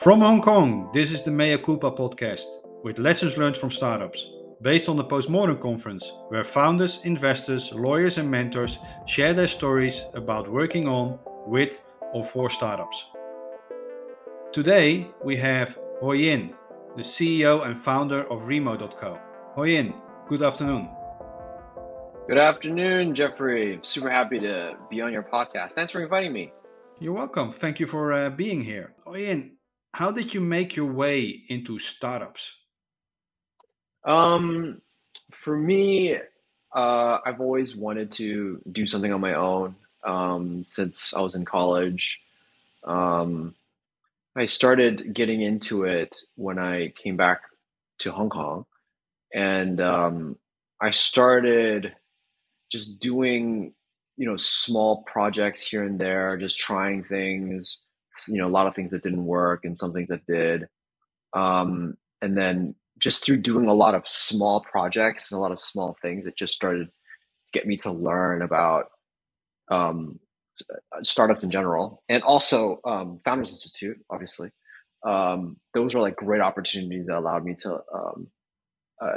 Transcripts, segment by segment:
From Hong Kong, this is the Mea Culpa podcast with lessons learned from startups, based on the Post Mortem Conference, where founders, investors, lawyers, and mentors share their stories about working on, with, or for startups. Today, we have Hoi Yin, the CEO and founder of Remo.co. Hoi Yin, good afternoon. Good afternoon, Jeffrey. Super happy to be on your podcast. Thanks for inviting me. You're welcome. Thank you for uh, being here. Hoi how did you make your way into startups? Um, for me, uh, I've always wanted to do something on my own um, since I was in college. Um, I started getting into it when I came back to Hong Kong, and um, I started just doing, you know, small projects here and there, just trying things, you know a lot of things that didn't work and some things that did. Um, and then just through doing a lot of small projects and a lot of small things it just started to get me to learn about um, startups in general and also um, founders institute obviously. Um, those are like great opportunities that allowed me to um, uh,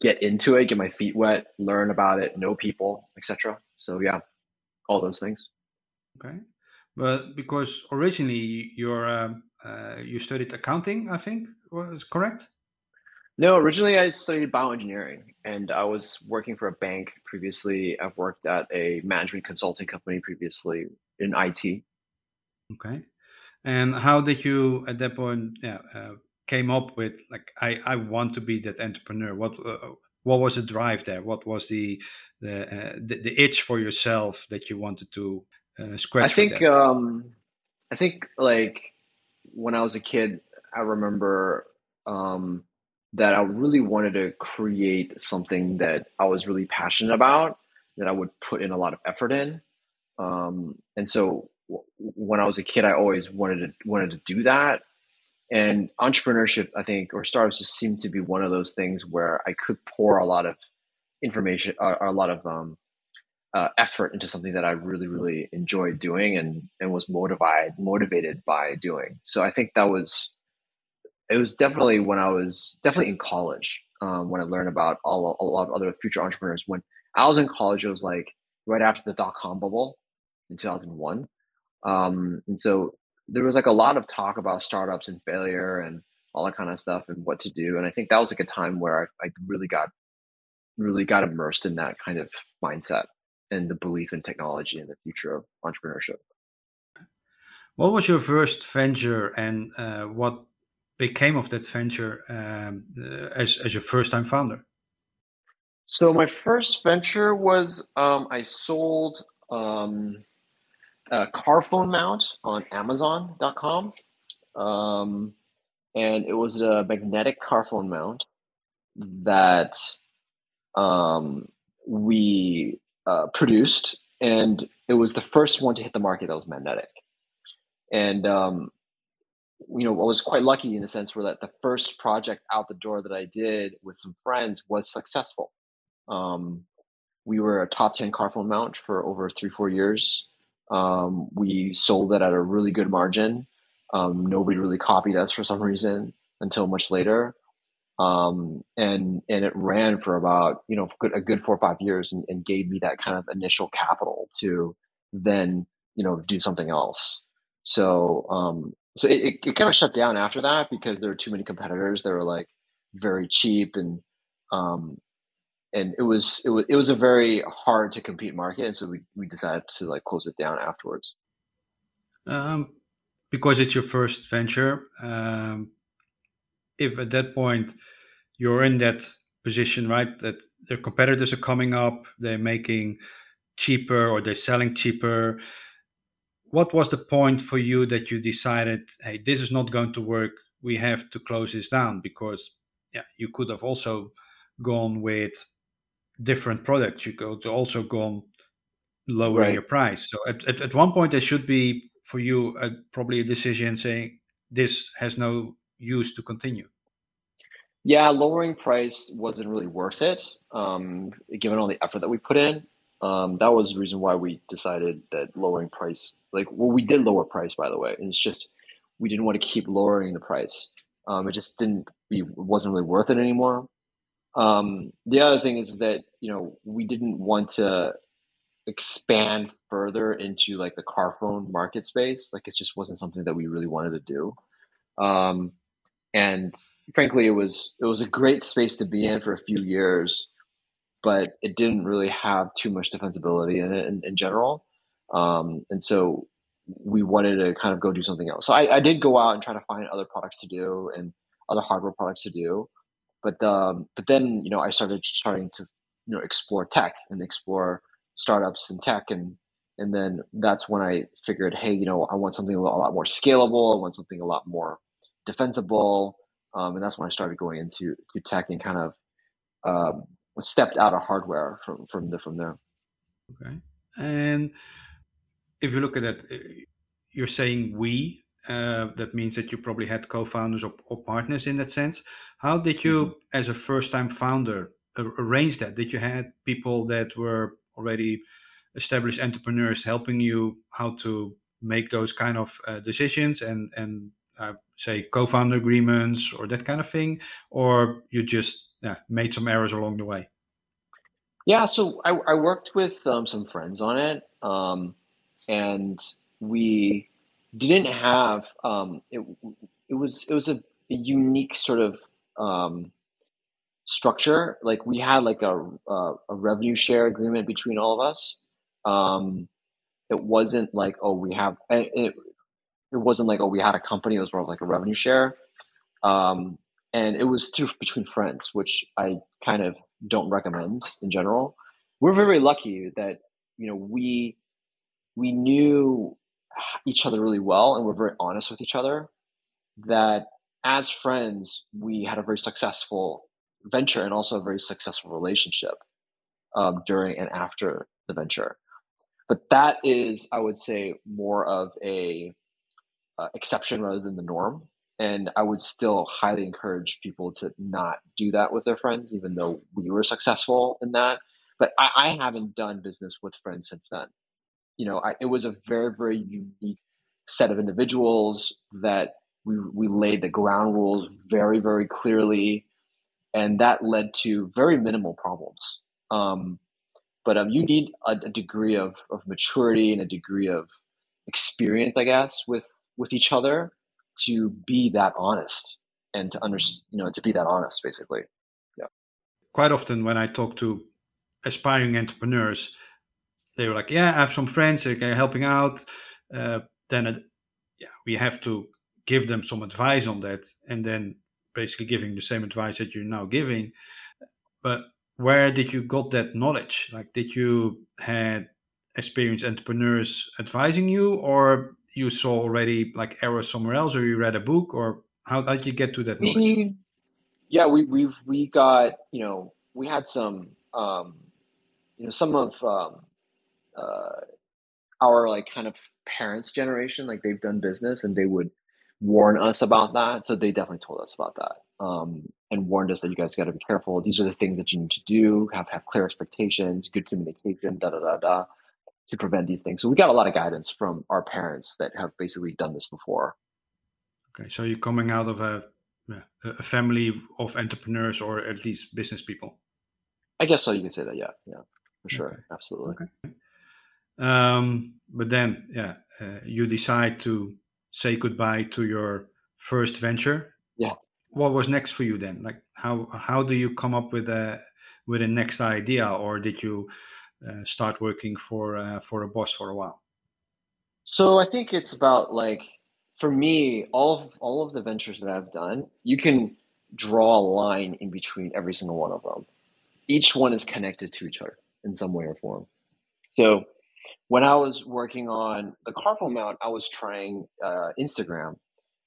get into it get my feet wet learn about it know people etc so yeah all those things okay but because originally you're um, uh, you studied accounting, I think was correct. No, originally I studied bioengineering, and I was working for a bank previously. I've worked at a management consulting company previously in IT. Okay, and how did you at that point yeah, uh, came up with like I I want to be that entrepreneur? What uh, what was the drive there? What was the the, uh, the, the itch for yourself that you wanted to uh, scratch. I think um, I think like when I was a kid, I remember um, that I really wanted to create something that I was really passionate about, that I would put in a lot of effort in, um, and so w- when I was a kid, I always wanted to wanted to do that. And entrepreneurship, I think, or startups just seemed to be one of those things where I could pour a lot of information, or, a lot of um, uh, effort into something that I really, really enjoyed doing and and was motivated motivated by doing. So I think that was it was definitely when I was definitely in college um, when I learned about all a lot of other future entrepreneurs. When I was in college, it was like right after the dot com bubble in two thousand one, um, and so there was like a lot of talk about startups and failure and all that kind of stuff and what to do. And I think that was like a time where I, I really got really got immersed in that kind of mindset and the belief in technology and the future of entrepreneurship. What was your first venture, and uh, what became of that venture um, uh, as as your first time founder? So my first venture was um, I sold um, a car phone mount on Amazon.com, um, and it was a magnetic car phone mount that um, we uh, produced, and it was the first one to hit the market that was magnetic. And um, you know, I was quite lucky in the sense where that the first project out the door that I did with some friends was successful. Um, we were a top 10 car phone mount for over three, four years. Um, we sold it at a really good margin. Um, nobody really copied us for some reason until much later um, and and it ran for about you know a good four or five years and, and gave me that kind of initial capital to then you know do something else. So um, so it, it, kind of shut down after that because there were too many competitors that were like very cheap and um, and it was it was it was a very hard to compete market. And so we, we decided to like close it down afterwards. Um, because it's your first venture um, if at that point you're in that position, right, that their competitors are coming up, they're making cheaper or they're selling cheaper. What was the point for you that you decided, hey, this is not going to work? We have to close this down because yeah, you could have also gone with different products. You could also gone lowering right. your price. So at, at, at one point, there should be for you a, probably a decision saying this has no use to continue? Yeah, lowering price wasn't really worth it, um, given all the effort that we put in. Um, that was the reason why we decided that lowering price, like, well, we did lower price, by the way. And it's just we didn't want to keep lowering the price. Um, it just didn't, it wasn't really worth it anymore. Um, the other thing is that you know we didn't want to expand further into like the car phone market space. Like it just wasn't something that we really wanted to do. And frankly, it was it was a great space to be in for a few years, but it didn't really have too much defensibility in it in, in general. Um, and so we wanted to kind of go do something else. So I, I, did go out and try to find other products to do and other hardware products to do, but um, but then you know I started starting to you know explore tech and explore startups and tech and and then that's when I figured, hey, you know, I want something a lot more scalable. I want something a lot more defensible. Um, and that's when I started going into to tech and kind of um, stepped out of hardware from from the, from there. Okay, and if you look at it, eh, you're saying we. Uh, that means that you probably had co-founders or, or, partners in that sense. How did you, mm-hmm. as a first-time founder, arrange that? Did you had people that were already established entrepreneurs helping you how to make those kind of uh, decisions and and uh, say co-founder agreements or that kind of thing, or you just yeah, made some errors along the way? Yeah, so I, I worked with um, some friends on it, um, and we didn't have um, it. It was it was a, unique sort of um, structure. Like we had like a, a, a revenue share agreement between all of us. Um, it wasn't like oh we have it, it wasn't like oh we had a company. It was more of like a revenue share, um, and it was through between friends, which I kind of don't recommend in general. We're very lucky that you know we we knew each other really well and we're very honest with each other. That as friends, we had a very successful venture and also a very successful relationship um, during and after the venture. But that is, I would say, more of a uh, exception rather than the norm. And I would still highly encourage people to not do that with their friends, even though we were successful in that. But I, I haven't done business with friends since then. You know, I, it was a very, very unique set of individuals that we, we laid the ground rules very, very clearly. And that led to very minimal problems. Um, but um, you need a, a degree of, of maturity and a degree of experience, I guess, with with each other to be that honest and to understand, you know, to be that honest, basically. Yeah. Quite often when I talk to aspiring entrepreneurs, they were like, "Yeah, I have some friends, they're helping out." Uh, then, it, yeah, we have to give them some advice on that, and then basically giving the same advice that you're now giving. But where did you got that knowledge? Like, did you had experienced entrepreneurs advising you, or you saw already like errors somewhere else, or you read a book, or how did you get to that knowledge? We, yeah, we we we got you know we had some um, you know some of um, uh, our like kind of parents' generation, like they've done business and they would warn us about that. So they definitely told us about that um, and warned us that you guys got to be careful. These are the things that you need to do. Have have clear expectations, good communication, da da da da to prevent these things. So we got a lot of guidance from our parents that have basically done this before. Okay, so you're coming out of a a family of entrepreneurs or at least business people. I guess so. You can say that. Yeah, yeah, for sure, okay. absolutely. Okay. Um, but then, yeah, uh, you decide to say goodbye to your first venture. Yeah. What was next for you then? Like, how how do you come up with a with a next idea, or did you start working for uh, for a boss for a while? So I think it's about like for me, all of all of the ventures that I've done, you can draw a line in between every single one of them. Each one is connected to each other in some way or form. So when I was working on the Carphone mount, I was trying uh, Instagram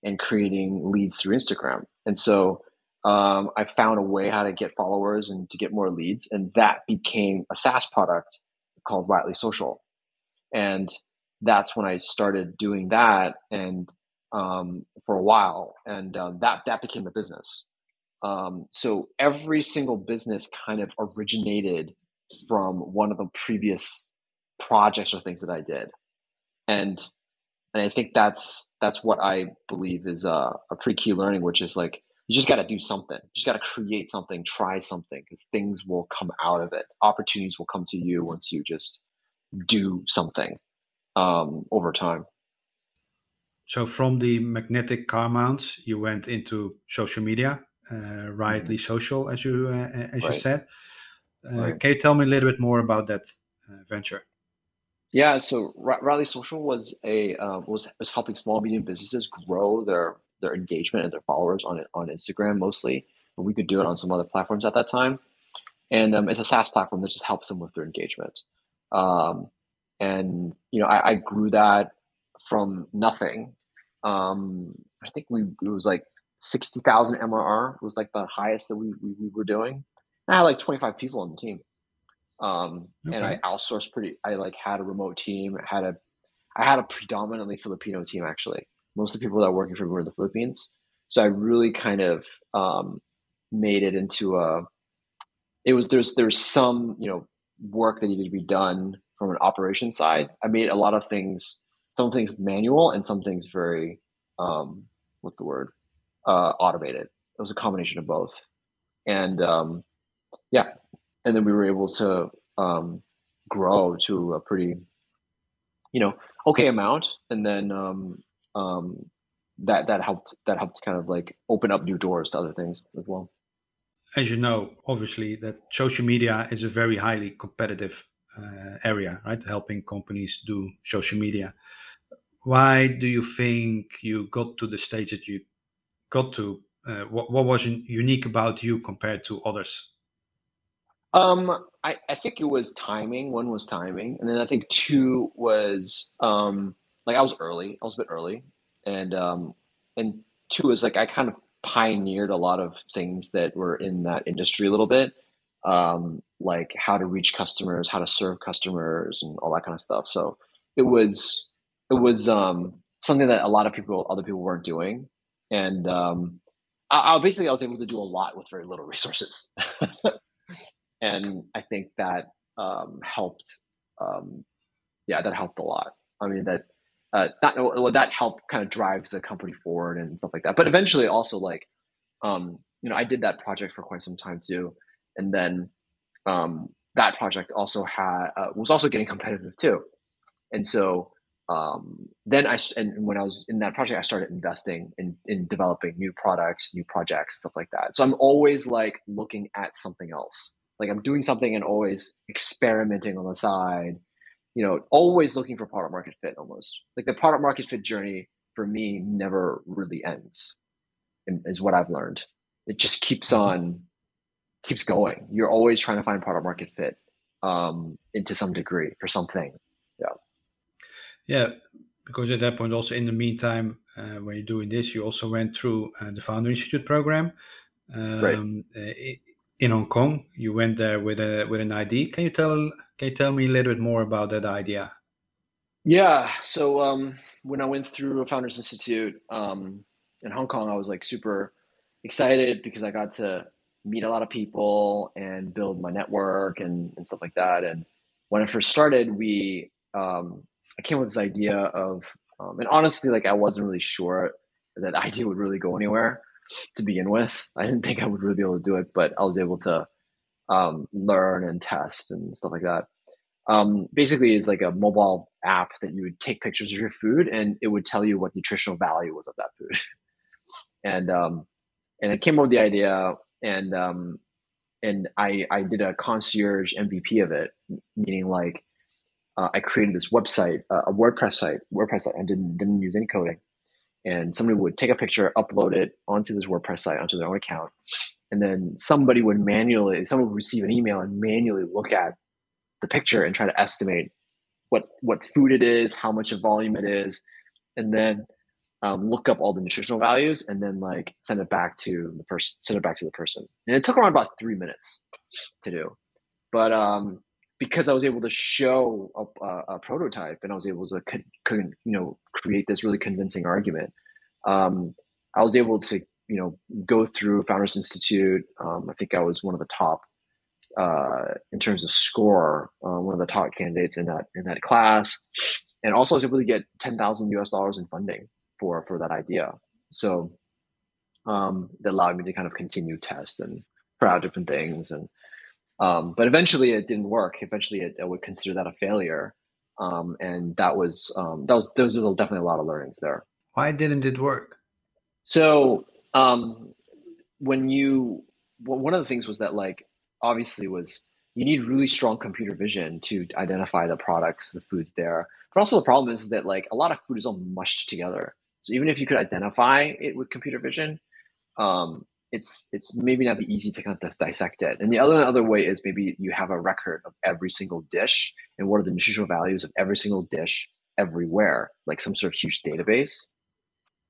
and creating leads through Instagram. And so um, I found a way how to get followers and to get more leads, and that became a SaaS product called Riotly Social, and that's when I started doing that, and um, for a while, and um, that that became a business. Um, so every single business kind of originated from one of the previous projects or things that I did, and and I think that's that's what I believe is a, a pretty key learning, which is like you just got to do something. You just got to create something, try something, because things will come out of it. Opportunities will come to you once you just do something um, over time. So from the magnetic car mounts, you went into social media, uh, riotly mm-hmm. social, as you uh, as right. you said. Uh, right. Can you tell me a little bit more about that uh, venture? Yeah, so Riotly Social was a um, was was helping small medium businesses grow their their engagement and their followers on it on Instagram mostly, but we could do it on some other platforms at that time. And um, it's a SaaS platform that just helps them with their engagement. Um, and you know, I, I, grew that from nothing. Um, I think we it was like sixty thousand MRR was like the highest that we, we, we were doing. And I had like twenty five people on the team, um, okay. and I outsourced pretty. I like had a remote team. Had a I had a predominantly Filipino team actually most of the people that are working for me were in the Philippines. So I really kind of um, made it into a. It was there's there's some you know work that needed to be done from an operation side. I made a lot of things, some things manual and some things very, um, what's the word, uh, automated. It was a combination of both, and um, yeah, and then we were able to um, grow to a pretty, you know, okay amount, and then um, um, that that helped that helped kind of like open up new doors to other things as well. As you know, obviously, that social media is a very highly competitive uh, area, right? Helping companies do social media. Why do you think you got to the stage that you got to? Uh, what, what was unique about you compared to others? Um, I, I think it was timing. One was timing, and then I think two was um, like I was early. I was a bit early, and um, and two is like I kind of pioneered a lot of things that were in that industry a little bit, um, like how to reach customers, how to serve customers, and all that kind of stuff. So it was it was um, something that a lot of people, other people weren't doing, and um, I, I basically I was able to do a lot with very little resources, and I think that um, helped. Um, yeah, that helped a lot. I mean that uh, that well, that helped kind of drive the company forward and stuff like that. But eventually, also like, um, you know, I did that project for quite some time too, and then um, that project also had uh, was also getting competitive too, and so um, then I and when I was in that project, I started investing in in developing new products, new projects, stuff like that. So I'm always like looking at something else. Like I'm doing something and always experimenting on the side you know, always looking for product market fit almost. Like the product market fit journey for me never really ends, is what I've learned. It just keeps mm-hmm. on, keeps going. You're always trying to find product market fit um, into some degree for something. Yeah. Yeah. Because at that point, also in the meantime, uh, when you're doing this, you also went through uh, the Founder Institute program. Um, right. In Hong Kong. You went there with a with an ID. Can you tell can you tell me a little bit more about that idea? Yeah. So um, when I went through a Founders Institute um, in Hong Kong, I was like super excited because I got to meet a lot of people and build my network and, and stuff like that. And when I first started, we um, I came with this idea of um, and honestly, like I wasn't really sure that idea would really go anywhere to begin with. I didn't think I would really be able to do it, but I was able to um, learn and test and stuff like that. Um, basically, it's like a mobile app that you would take pictures of your food and it would tell you what nutritional value was of that food. and um, and I came up with the idea and um, and I I did a concierge MVP of it, meaning like uh, I created this website, uh, a WordPress site, WordPress site, and didn't didn't use any coding and somebody would take a picture, upload it onto this WordPress site, onto their own account, and then somebody would manually, someone would receive an email and manually look at the picture and try to estimate what what food it is, how much of volume it is, and then um, look up all the nutritional values and then like send it back to the person, send it back to the person. And it took around about three minutes to do, but um, because I was able to show a, a, a prototype and I was able to con, con, you know create this really convincing argument, um, I was able to you know go through Founders Institute. Um, I think I was one of the top uh, in terms of score, uh, one of the top candidates in that in that class, and also I was able to get ten thousand US dollars in funding for for that idea. So um, that allowed me to kind of continue test and try out different things. And um, but eventually it didn't work. Eventually, it, I would consider that a failure. Um, and that was um, that was those were definitely a lot of learnings there. Why didn't it work? So um, when you well, one of the things was that like obviously was you need really strong computer vision to identify the products, the foods there. But also the problem is that like a lot of food is all mushed together. So even if you could identify it with computer vision, um, it's it's maybe not be easy to kind of dissect it. And the other other way is maybe you have a record of every single dish and what are the nutritional values of every single dish everywhere, like some sort of huge database.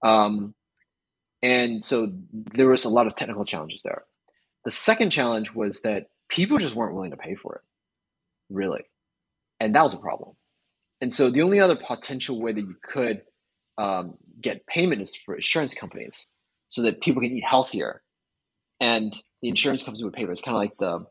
Um, and so there was a lot of technical challenges there. The second challenge was that people just weren't willing to pay for it, really. And that was a problem. And so the only other potential way that you could um, get payment is for insurance companies so that people can eat healthier. And the insurance companies would pay for it. It's kind of like the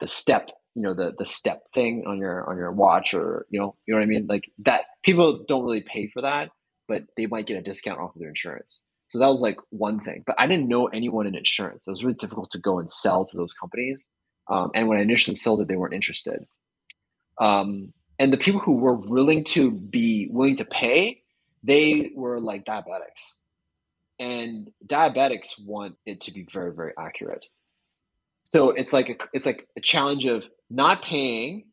the step, you know, the the step thing on your on your watch or you know, you know what I mean? Like that people don't really pay for that, but they might get a discount off of their insurance. So that was like one thing. But I didn't know anyone in insurance. It was really difficult to go and sell to those companies. Um, and when I initially sold it, they weren't interested. Um, and the people who were willing to be willing to pay, they were like diabetics. And diabetics want it to be very, very accurate. So it's like a, it's like a challenge of not paying,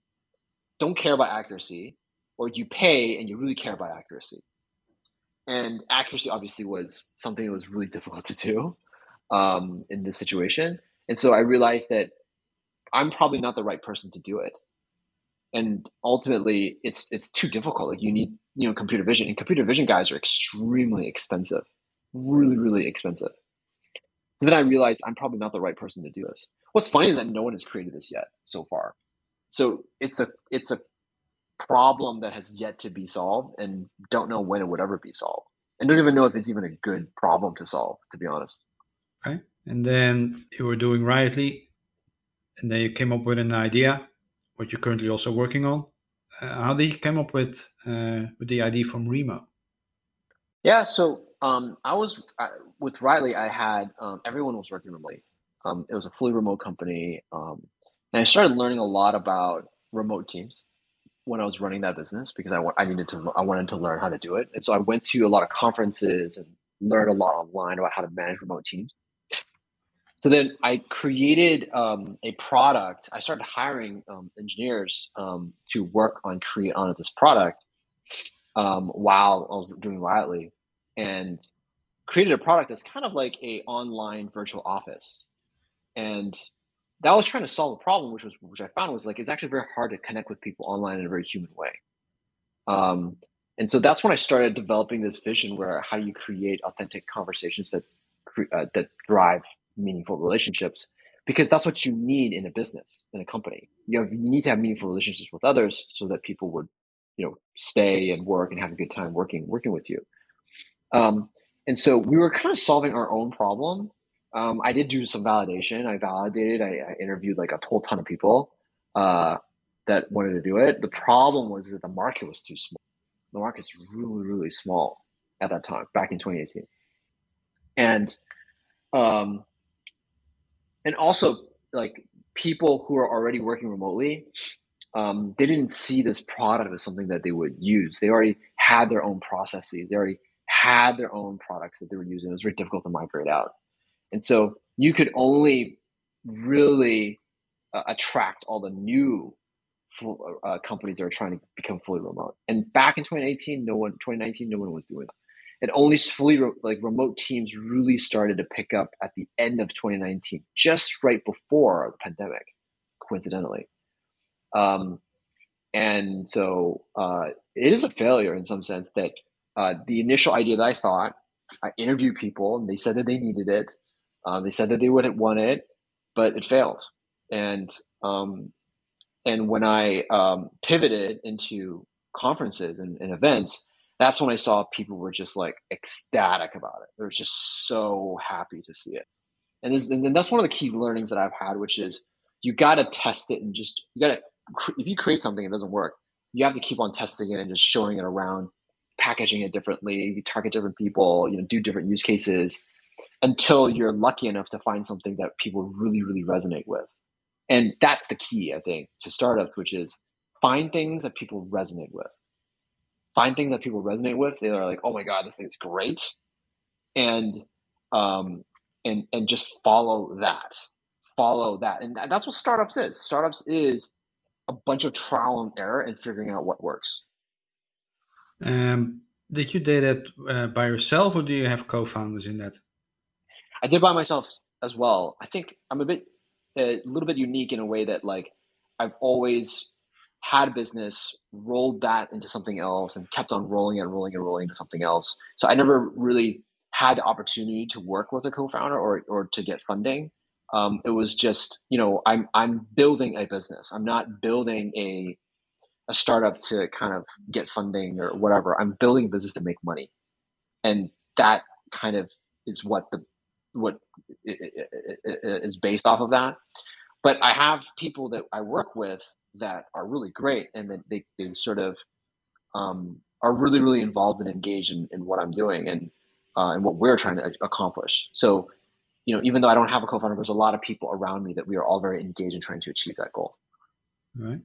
don't care about accuracy, or you pay and you really care about accuracy. And accuracy obviously was something that was really difficult to do um, in this situation. And so i realized that i'm probably not the right person to do it. And ultimately it's it's too difficult. Like you need you know computer vision and computer vision guys are extremely expensive really really expensive and then i realized i'm probably not the right person to do this what's funny is that no one has created this yet so far so it's a it's a problem that has yet to be solved and don't know when it would ever be solved. And don't even know if it's even a good problem to solve, to be honest. Okay. And then you were doing Riotly, and then you came up with an idea, what you're currently also working on. Uh, how did you come up with uh, with the idea from Remo? Yeah, so um, I was uh, with Riotly. I had um, everyone was working remotely. Um, it was a fully remote company, um, and I started learning a lot about remote teams when I was running that business because I, I needed to I wanted to learn how to do it, and so I went to a lot of conferences and learned a lot online about how to manage remote teams. So then I created um, a product. I started hiring um, engineers to work on create on this product while I was doing Riotly, and created a product that's kind of like a online virtual office. And that was trying to solve a problem, which was which I found was like it's actually very hard to connect with people online in a very human way. Um, and so that's when I started developing this vision where how you create authentic conversations that uh, that drive meaningful relationships, because that's what you need in a business in a company. You have you need to have meaningful relationships with others so that people would you know stay and work and have a good time working working with you. Um, and so we were kind of solving our own problem um, I did do some validation. I validated. I, I interviewed like a whole ton of people uh, that wanted to do it. The problem was that the market was too small. The market's really, really small at that time, back in 2018, and um, and also like people who are already working remotely, um, they didn't see this product as something that they would use. They already had their own processes. They already had their own products that they were using. It was very difficult to migrate out. And so you could only really uh, attract all the new full, uh, companies that are trying to become fully remote. And back in 2018, no one, 2019, no one was doing that. And only fully re- like remote teams really started to pick up at the end of 2019, just right before the pandemic, coincidentally. Um, and so uh, it is a failure in some sense that uh, the initial idea that I thought, I interviewed people and they said that they needed it. Um, they said that they wouldn't want it, but it failed. And um, and when I um, pivoted into conferences and, and, events, that's when I saw people were just like ecstatic about it. They were just so happy to see it. And, and that's one of the key learnings that I've had, which is you got to test it and just you got to if you create something it doesn't work you have to keep on testing it and just showing it around packaging it differently you target different people you know do different use cases until you're lucky enough to find something that people really really resonate with. And that's the key i think to startups which is find things that people resonate with. Find things that people resonate with they're like oh my god this thing's great. And um and and just follow that. Follow that. And that's what startups is. Startups is a bunch of trial and error and figuring out what works um did you do that uh, by yourself or do you have co-founders in that i did by myself as well i think i'm a bit a little bit unique in a way that like i've always had a business, rolled that into something else, and kept on rolling and rolling and rolling into something else. So I never really had the opportunity to work with a co-founder or or to get funding. Um, it was just you know I'm I'm building a business. I'm not building a a startup to kind of get funding or whatever. I'm building a business to make money, and that kind of is what the what is based off of that. But I have people that I work with that are really great and that they, they sort of um, are really really involved and engaged in, in what i'm doing and uh, and what we're trying to accomplish so you know even though i don't have a co-founder there's a lot of people around me that we are all very engaged in trying to achieve that goal right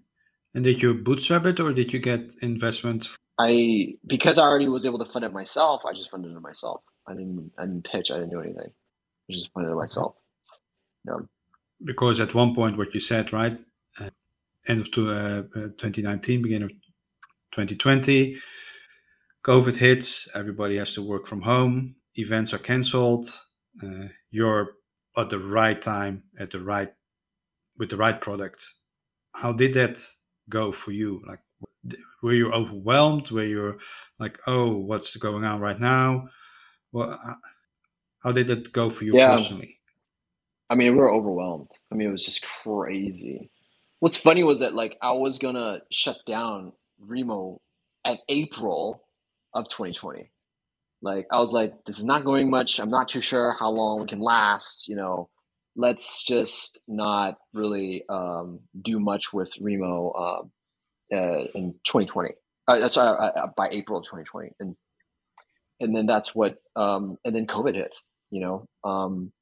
and did you bootstrap it or did you get investment i because i already was able to fund it myself i just funded it myself i didn't i didn't pitch i didn't do anything i just funded it myself yeah because at one point what you said right end of 2019, uh, beginning of 2020. COVID hits, everybody has to work from home, events are cancelled. Uh, you're at the right time, at the right with the right product. How did that go for you? Like, were you overwhelmed? Were you like, oh, what's going on right now? Well, uh, how did that go for you yeah. personally? I mean, we were overwhelmed. I mean, it was just crazy. What's funny was that like I was gonna shut down Remo at April of 2020. Like I was like, this is not going much. I'm not too sure how long it can last. You know, let's just not really um, do much with Remo uh, uh, in 2020. Uh, that's uh, uh, by April of 2020, and and then that's what um, and then COVID hit. You know, um,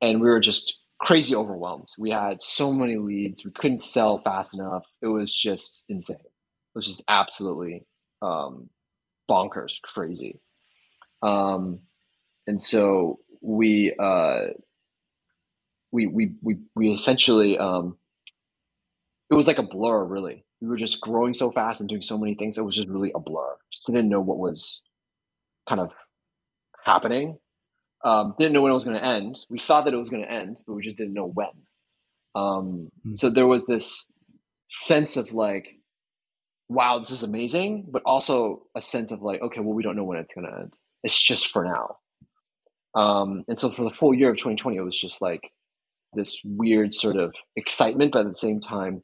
and we were just crazy overwhelmed. We had so many leads. We couldn't sell fast enough. It was just insane. It was just absolutely um, bonkers, crazy. Um, and so we, uh, we, we, we, we essentially, um, it was like a blur, really. We were just growing so fast and doing so many things. It was just really a blur. Just didn't know what was kind of happening. Um, didn't know when it was going to end. We thought that it was going to end, but we just didn't know when. Um, mm. So there was this sense of like, wow, this is amazing, but also a sense of like, okay, well, we don't know when it's going to end. It's just for now. Um, and so for the full year of 2020, it was just like this weird sort of excitement, but at the same time,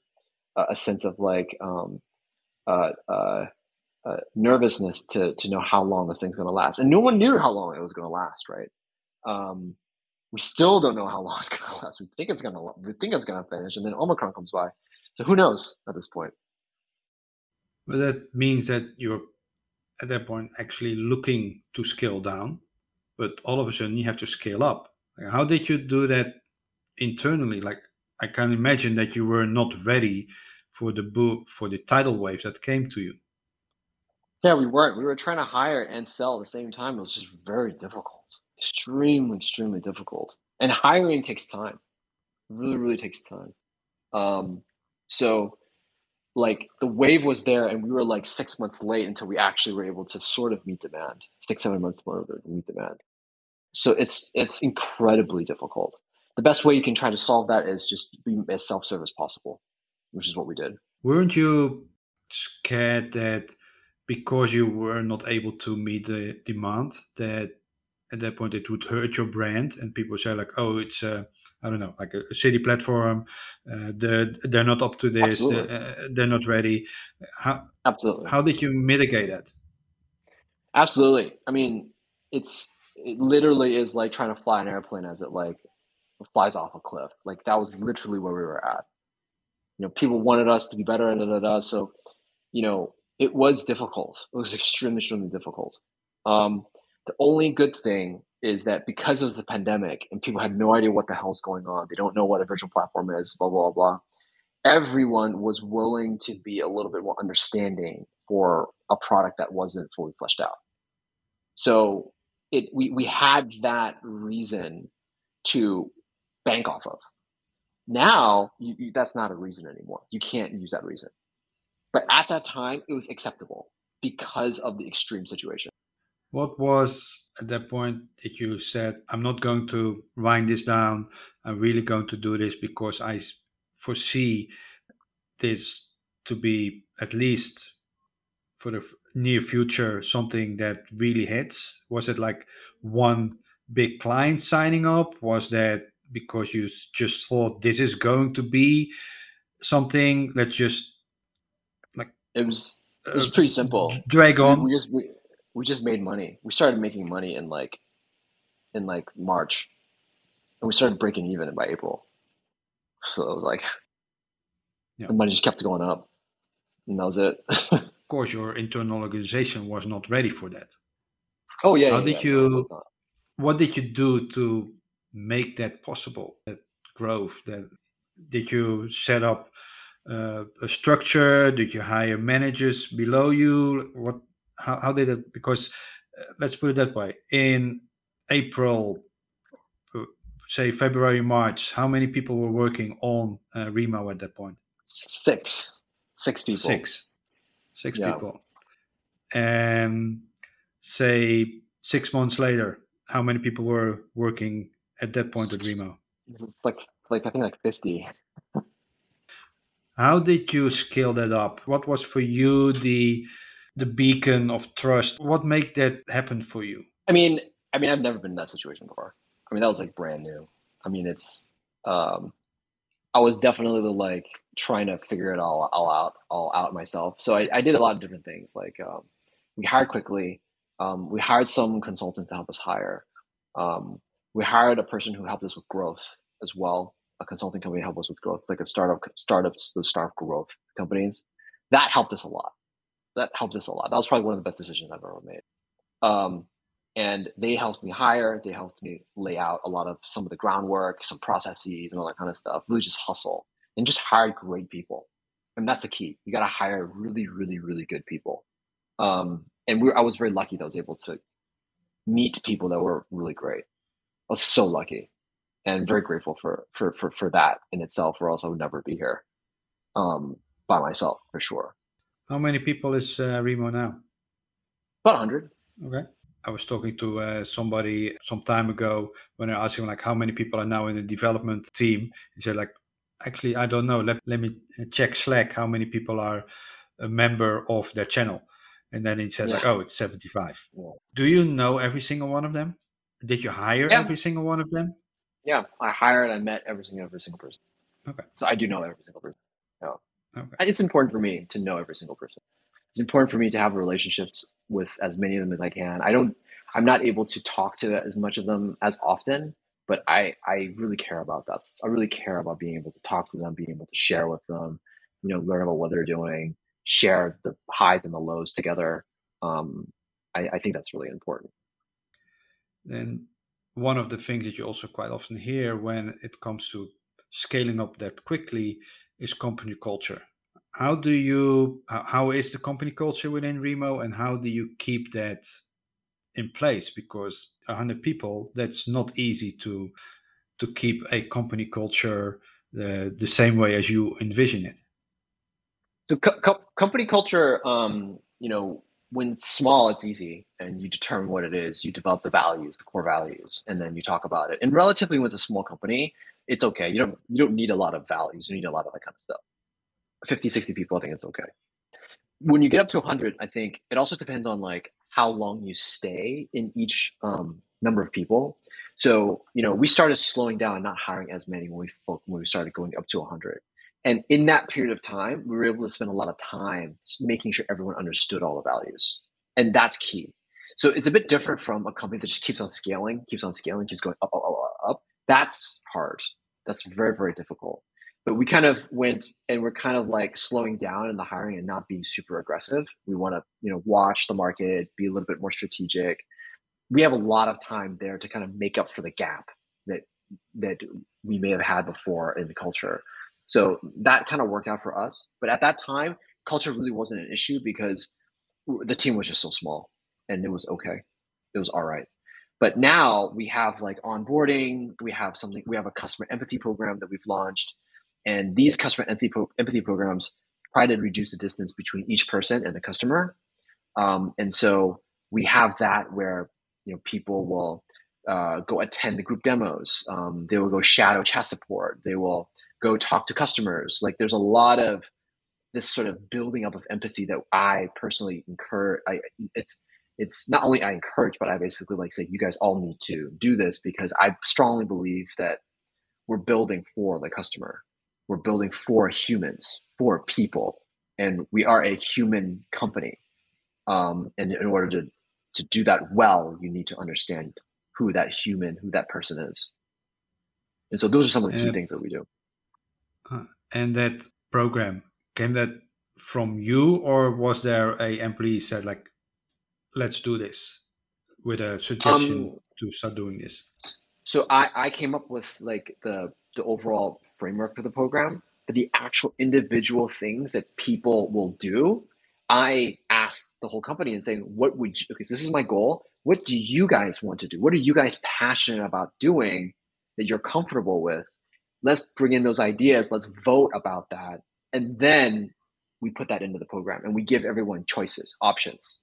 uh, a sense of like um, uh, uh, uh nervousness to to know how long this thing's going to last. And no one knew how long it was going to last, right? Um, we still don't know how long it's going to last. We think it's going to we think it's going to finish, and then Omicron comes by. So who knows at this point? But that means that you're at that point actually looking to scale down, but all of a sudden you have to scale up. How did you do that internally? Like I can imagine that you were not ready for the book for the tidal waves that came to you. Yeah, we weren't. We were trying to hire and sell at the same time. It was just very difficult extremely, extremely difficult. And hiring takes time. Really, really takes time. Um, so like the wave was there and we were like six months late until we actually were able to sort of meet demand. Six, seven months to meet demand. So it's it's incredibly difficult. The best way you can try to solve that is just be as self-serve as possible, which is what we did. Weren't you scared that because you were not able to meet the demand that at that point it would hurt your brand and people say like oh it's uh, i don't know like a, a city platform. Uh, they're, they're not up to this. They're, uh, they're, not ready. How absolutely. how did you mitigate that? Absolutely. I mean it's it literally is like trying to fly an airplane as it like flies off a cliff. Like that was literally where we were at. You know, people wanted us to be better, and da, da, da. so you know, it was difficult. It was extremely, extremely difficult. Um, the only good thing is that because of the pandemic and people had no idea what the hell's going on, they don't know what a virtual platform is, blah blah blah. Everyone was willing to be a little bit more understanding for a product that wasn't fully fleshed out. So it we we had that reason to bank off of. Now you, you, that's not a reason anymore. You can't use that reason. But at that time, it was acceptable because of the extreme situation. What was at that point that you said, I'm not going to wind this down. I'm really going to do this because I foresee this to be at least for the near future something that really hits? Was it like one big client signing up? Was that because you just thought this is going to be something? Let's just like it was. It was uh, pretty simple. Drag on. We, we just we, we just made money. We started making money in like in like March, and we started breaking even by April. So it was like yeah. the money just kept going up, and that was it. of course, your internal organization was not ready for that. Oh yeah. How yeah, did yeah, you? What did you do to make that possible? That growth. That did you set up uh, a structure? Did you hire managers below you? What how, how did it because uh, let's put it that way in april uh, say february march how many people were working on uh, remo at that point six six people six six yeah. people and say six months later how many people were working at that point at remo it's like like i think like 50 how did you scale that up what was for you the the beacon of trust. What made that happen for you? I mean, I mean, I've never been in that situation before. I mean, that was like brand new. I mean, it's, um, I was definitely the, like trying to figure it all, all out, all out myself. So I, I did a lot of different things. Like, um, we hired quickly. Um, we hired some consultants to help us hire. Um, we hired a person who helped us with growth as well. A consulting company helped us with growth, like a startup, startups, those startup growth companies. That helped us a lot that helped us a lot. That was probably one of the best decisions I've ever made. Um, and they helped me hire. They helped me lay out a lot of some of the groundwork, some processes, and all that kind of stuff. Really, just hustle and just hire great people. And that's the key. You got to hire really, really, really good people. Um, and we I was very lucky that I was able to meet people that were really great. I was so lucky, and very grateful for for for for that in itself, or else I would never be here um, by myself for sure. How many people is uh, Remo now? About 100. Okay. I was talking to uh, somebody some time ago when I asked him like how many people are now in the development team. He said like, actually I don't know. Let, let me check Slack how many people are a member of their channel. And then he said yeah. like, oh, it's 75. Yeah. Do you know every single one of them? Did you hire yeah. every single one of them? Yeah, I hired. I met every single every single person. Okay. So I do know every single person. No. Okay. It's important for me to know every single person. It's important for me to have relationships with as many of them as I can. I don't. I'm not able to talk to as much of them as often, but I I really care about that. I really care about being able to talk to them, being able to share with them, you know, learn about what they're doing, share the highs and the lows together. Um, I, I think that's really important. Then one of the things that you also quite often hear when it comes to scaling up that quickly is company culture. How do you how is the company culture within Remo and how do you keep that in place because 100 people that's not easy to to keep a company culture the, the same way as you envision it so co- co- company culture um, you know when small it's easy and you determine what it is you develop the values the core values and then you talk about it and relatively when it's a small company it's okay. You don't you don't need a lot of values. You need a lot of that kind of stuff. 50, 60 people, I think it's okay. When you get up to 100, I think it also depends on like how long you stay in each um, number of people. So you know, we started slowing down, and not hiring as many when we when we started going up to 100. And in that period of time, we were able to spend a lot of time making sure everyone understood all the values, and that's key. So it's a bit different from a company that just keeps on scaling, keeps on scaling, keeps going up, up, up, up That's hard. That's very, very difficult. But we kind of went and we're kind of like slowing down in the hiring and not being super aggressive. We want to, you know, watch the market, be a little bit more strategic. We have a lot of time there to kind of make up for the gap that that we may have had before in the culture. So that kind of worked out for us. But at that time, culture really wasn't an issue because the team was just so small and it was okay. It was all right. But now we have like onboarding, we have something, we have a customer empathy program that we've launched. And these customer empathy, pro- empathy programs try to reduce the distance between each person and the customer. Um, and so we have that where you know people will uh, go attend the group demos. Um, they will go shadow chat support. They will go talk to customers. Like there's a lot of this sort of building up of empathy that I personally incur. I it's it's not only I encourage, but I basically like say you guys all need to do this because I strongly believe that we're building for the customer. We're building for humans, for people, and we are a human company. Um, and in order to to do that well, you need to understand who that human, who that person is. And so those are some of the key things that we do. Uh, and that program came that from you, or was there a employee said like, "Let's do this," with a suggestion um, to start doing this? So I I came up with like the the overall framework for the program, but the actual individual things that people will do, I asked the whole company and saying, "What would you? Okay, so this is my goal. What do you guys want to do? What are you guys passionate about doing that you're comfortable with? Let's bring in those ideas. Let's vote about that. And then we put that into the program and we give everyone choices, options.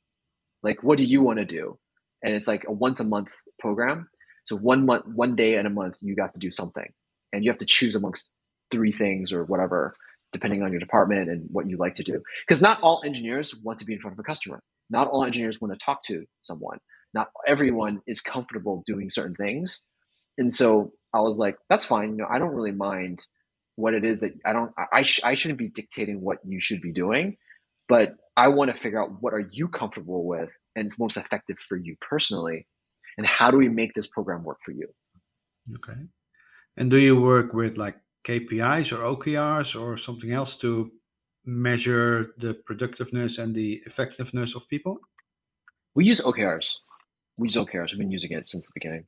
Like, what do you want to do? And it's like a once a month program. So one month, one day in a month, you got to do something, and you have to choose amongst three things or whatever, depending on your department and what you like to do. Because not all engineers want to be in front of a customer. Not all engineers want to talk to someone not everyone is comfortable doing certain things and so i was like that's fine you know i don't really mind what it is that i don't i, sh- I shouldn't be dictating what you should be doing but i want to figure out what are you comfortable with and it's most effective for you personally and how do we make this program work for you? Okay. And do you work with like kpis or okrs or something else to measure the productiveness and the effectiveness of people? We use okrs we use OKRs. We've been using it since the beginning.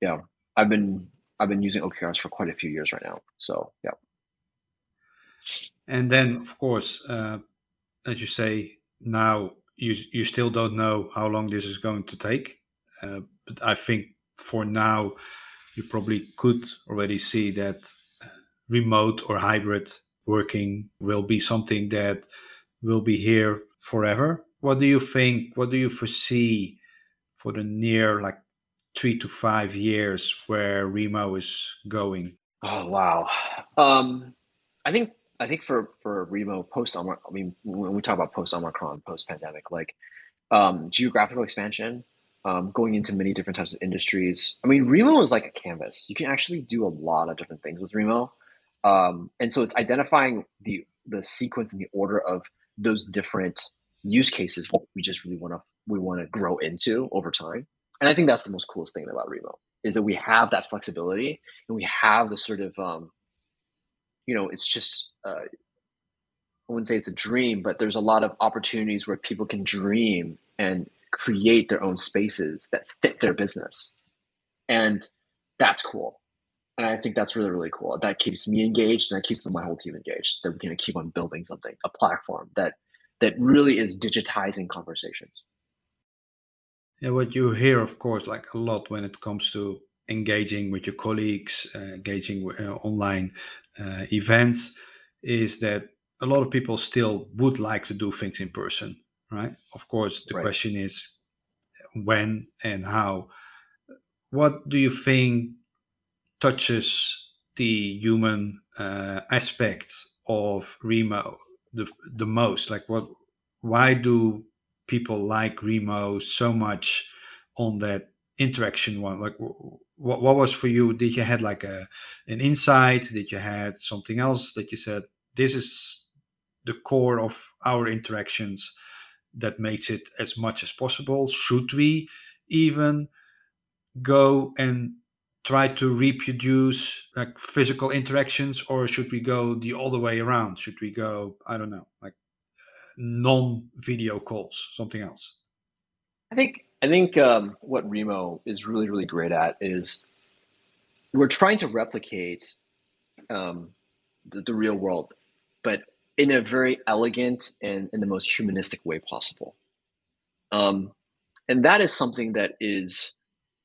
Yeah, I've been I've been using OKRs for quite a few years right now. So yeah. And then, of course, uh, as you say, now you you still don't know how long this is going to take. Uh, but I think for now, you probably could already see that uh, remote or hybrid working will be something that will be here forever. What do you think? What do you foresee for the near like three to five years where Remo is going? Oh wow. Um, I think I think for for Remo post I mean when we talk about post Omicron, post pandemic, like um, geographical expansion, um, going into many different types of industries. I mean, Remo is like a canvas. You can actually do a lot of different things with Remo, um, and so it's identifying the the sequence and the order of those different use cases that we just really want to we want to grow into over time. And I think that's the most coolest thing about Remo is that we have that flexibility and we have the sort of, um, you know, it's just, uh, I wouldn't say it's a dream, but there's a lot of opportunities where people can dream and create their own spaces that fit their business. And that's cool. And I think that's really, really cool. That keeps me engaged and that keeps my whole team engaged. That we're going to keep on building something, a platform that that really is digitizing conversations. Yeah, what you hear, of course, like a lot when it comes to engaging with your colleagues, uh, engaging with uh, online uh, events, is that a lot of people still would like to do things in person, right? Of course, the right. question is when and how. What do you think touches the human uh, aspect of Remo the the most? Like, what? Why do people like Remo so much on that interaction one? Like, what what was for you? Did you had like a an insight? Did you had something else that you said this is the core of our interactions that makes it as much as possible? Should we even go and try to reproduce like physical interactions or should we go the other way around should we go i don't know like non video calls something else? I think i think um, what remo is really really great at is we're trying to replicate um, the, the real world but in a very elegant and in the most humanistic way possible. Um, and that is something that is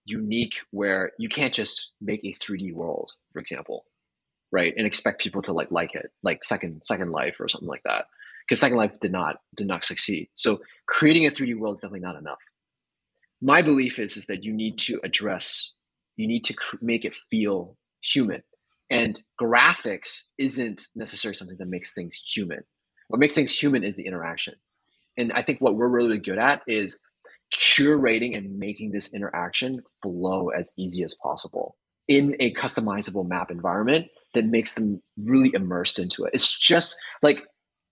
unique where you can't just make a 3D world, for example, right, and expect people to like like it, like Second Second Life or something like that, because Second Life did not did not succeed. So creating a 3D world is definitely not enough. My belief is is that you need to address, you need to cr- make it feel human, and graphics isn't necessarily something that makes things human. What makes things human is the interaction, and I think what we're really good at is curating and making this interaction flow as easy as possible in a customizable map environment that makes them really immersed into it. It's just like,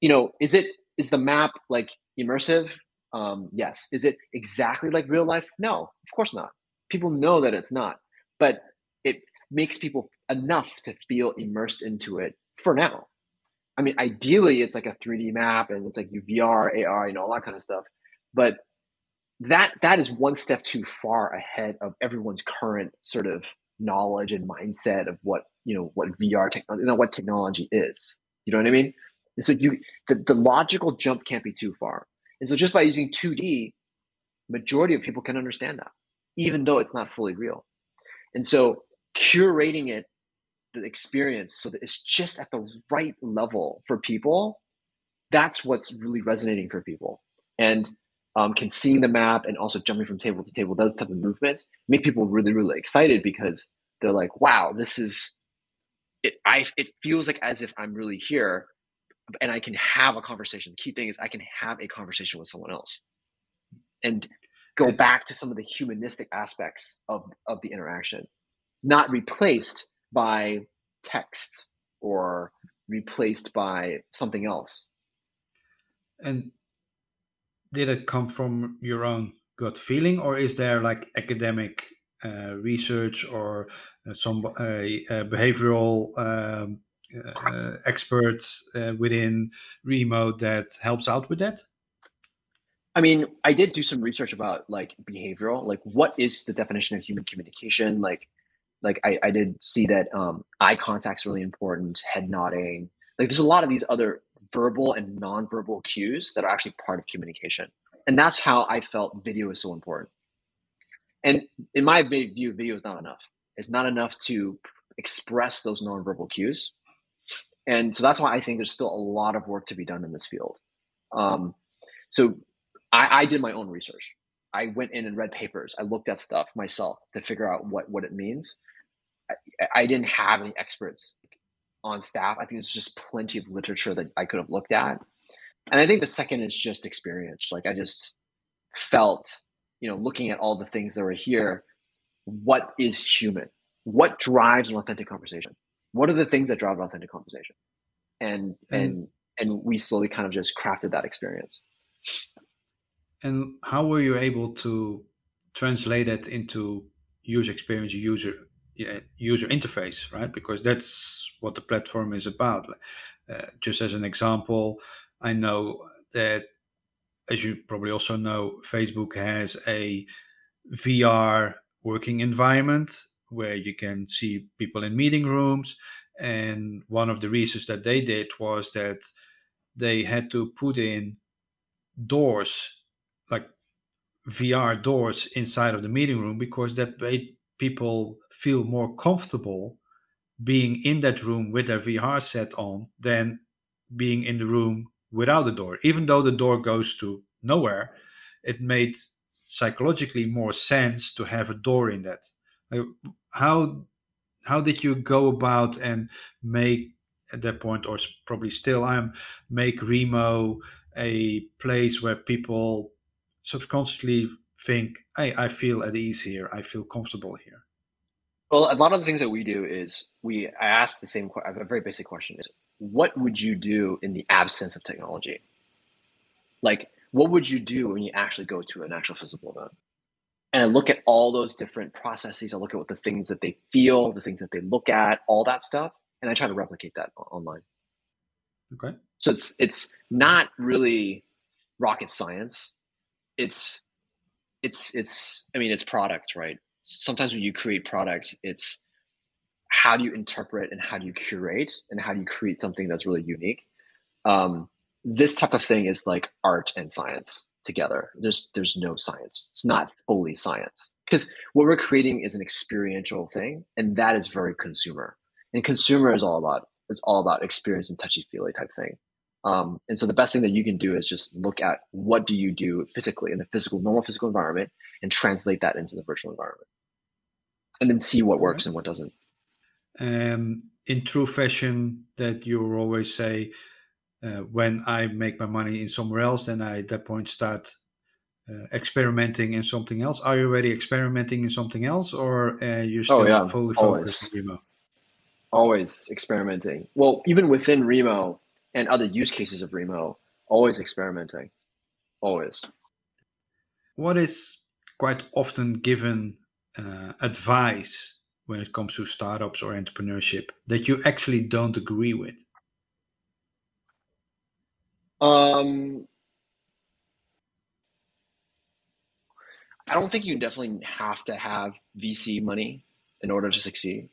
you know, is it is the map like immersive? Um, yes. Is it exactly like real life? No, of course not. People know that it's not, but it makes people enough to feel immersed into it for now. I mean, ideally, it's like a 3D map and it's like VR, AR, you know, all that kind of stuff. But that that is one step too far ahead of everyone's current sort of knowledge and mindset of what you know what VR technology, you know, what technology is. You know what I mean? And so you the, the logical jump can't be too far. And so just by using 2D, majority of people can understand that, even though it's not fully real. And so curating it, the experience, so that it's just at the right level for people, that's what's really resonating for people. And um, can seeing the map and also jumping from table to table, those type of movements make people really, really excited because they're like, wow, this is it I it feels like as if I'm really here and I can have a conversation. The key thing is I can have a conversation with someone else and go back to some of the humanistic aspects of, of the interaction, not replaced by texts or replaced by something else. And did it come from your own gut feeling, or is there like academic uh, research or uh, some uh, behavioral um, uh, experts uh, within Remo that helps out with that? I mean, I did do some research about like behavioral, like what is the definition of human communication? Like, like I, I did see that um, eye contact's really important, head nodding. Like, there's a lot of these other verbal and nonverbal cues that are actually part of communication. And that's how I felt video is so important. And in my view, video is not enough. It's not enough to express those nonverbal cues. And so that's why I think there's still a lot of work to be done in this field. Um, so I, I did my own research. I went in and read papers. I looked at stuff myself to figure out what, what it means. I, I didn't have any experts on staff. I think there's just plenty of literature that I could have looked at. And I think the second is just experience. Like I just felt, you know, looking at all the things that were here, what is human? What drives an authentic conversation? What are the things that drive an authentic conversation? And mm. and and we slowly kind of just crafted that experience. And how were you able to translate it into user experience, user user interface, right? Because that's what the platform is about. Uh, just as an example, I know that, as you probably also know, Facebook has a VR working environment where you can see people in meeting rooms. And one of the reasons that they did was that they had to put in doors, like VR doors inside of the meeting room, because that made people feel more comfortable being in that room with their VR set on than being in the room without the door. Even though the door goes to nowhere, it made psychologically more sense to have a door in that. How how did you go about and make at that point, or probably still I am, make Remo a place where people subconsciously think, hey, I feel at ease here. I feel comfortable here. Well, a lot of the things that we do is we I ask the same a very basic question is what would you do in the absence of technology? Like what would you do when you actually go to an actual physical event? And I look at all those different processes. I look at what the things that they feel, the things that they look at, all that stuff, and I try to replicate that online. Okay. So it's it's not really rocket science. It's it's it's I mean it's product, right? Sometimes when you create product, it's how do you interpret and how do you curate and how do you create something that's really unique. Um, this type of thing is like art and science together. There's there's no science. It's not fully science because what we're creating is an experiential thing, and that is very consumer. And consumer is all about it's all about experience and touchy feely type thing. Um, and so the best thing that you can do is just look at what do you do physically in the physical normal physical environment and translate that into the virtual environment, and then see what works and what doesn't. Um, in true fashion, that you always say uh, when I make my money in somewhere else, then I at that point start uh, experimenting in something else. Are you already experimenting in something else, or uh, you oh, still oh, yeah. fully focused on Remo? Always experimenting. Well, even within Remo and other use cases of Remo, always experimenting. Always. What is quite often given uh, advice when it comes to startups or entrepreneurship that you actually don't agree with? Um, I don't think you definitely have to have VC money in order to succeed.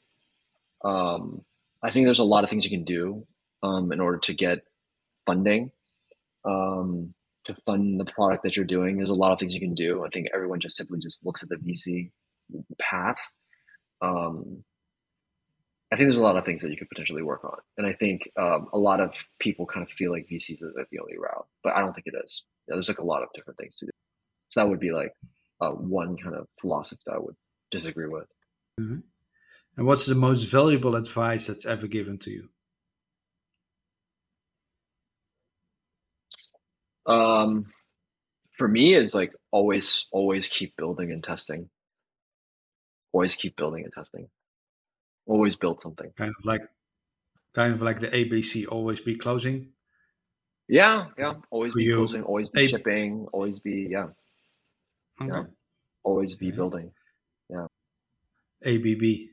Um, I think there's a lot of things you can do um, in order to get funding um, to fund the product that you're doing. There's a lot of things you can do. I think everyone just simply just looks at the VC path. Um, I think there's a lot of things that you could potentially work on, and I think um, a lot of people kind of feel like VCs is the only route, but I don't think it is. Yeah, there's like a lot of different things to do. So that would be like uh, one kind of philosophy that I would disagree with. Mm-hmm. And what's the most valuable advice that's ever given to you? Um, for me, is like always, always keep building and testing. Always keep building and testing always build something. Kind of like, kind of like the ABC, always be closing. Yeah, yeah. Always For be you, closing, always be A- shipping, always be yeah. Okay. Yeah. Always be building. Yeah. ABB.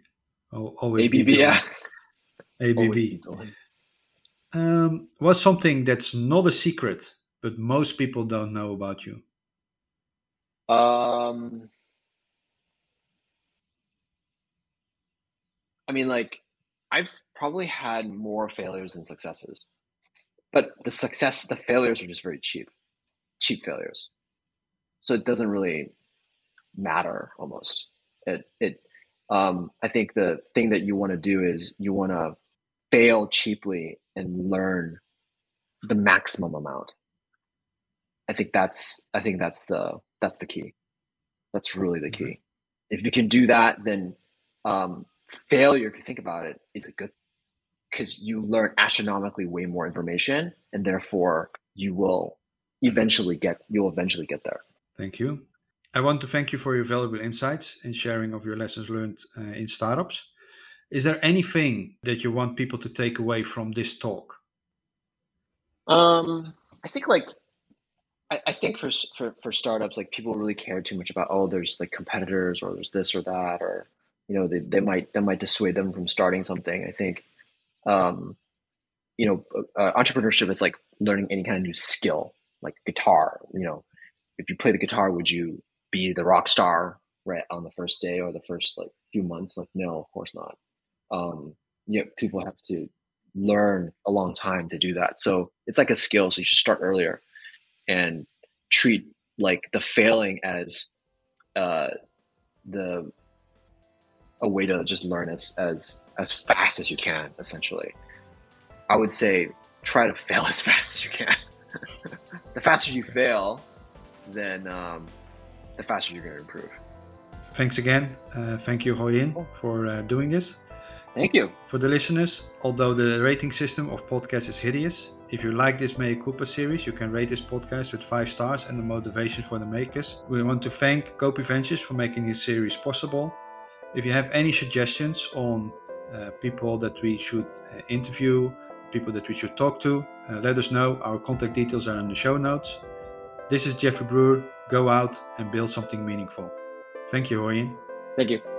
always ABB, yeah. ABB. Um, what's something that's not a secret, but most people don't know about you? Um, I mean, like, I've probably had more failures than successes, but the success, the failures are just very cheap, cheap failures. So it doesn't really matter almost. It, it, um, I think the thing that you want to do is you want to fail cheaply and learn the maximum amount. I think that's, I think that's the, that's the key. That's really the mm-hmm. key. If you can do that, then um, failure, if you think about it, is a good because you learn astronomically way more information, and therefore you will eventually get you'll eventually get there. Thank you. I want to thank you for your valuable insights and sharing of your lessons learned uh, in startups. Is there anything that you want people to take away from this talk? Um, I think like I, I think for, for for startups, like people really care too much about oh, there's like competitors or there's this or that or you know they, they might that might dissuade them from starting something. I think um, you know uh, uh, entrepreneurship is like learning any kind of new skill like guitar you know. If you play the guitar would you be the rock star right on the first day or the first like few months? Like no of course not. Um yeah people have to learn a long time to do that. So it's like a skill so you should start earlier and treat like the failing as uh the a way to just learn as as as fast as you can essentially. I would say try to fail as fast as you can. The faster you fail then um, the faster you're going to improve. Thanks again. Uh, thank you Hoyin for uh, doing this. Thank you. For the listeners although the rating system of podcasts is hideous if you like this Mea Culpa series, you can rate this podcast with five stars and the motivation for the makers. We want to thank Copy Ventures for making this series possible if you have any suggestions on uh, people that we should uh, interview, people that we should talk to, uh, let us know. Our contact details are in the show notes. This is Jeffrey Brewer. Go out and build something meaningful. Thank you, Ian. Thank you.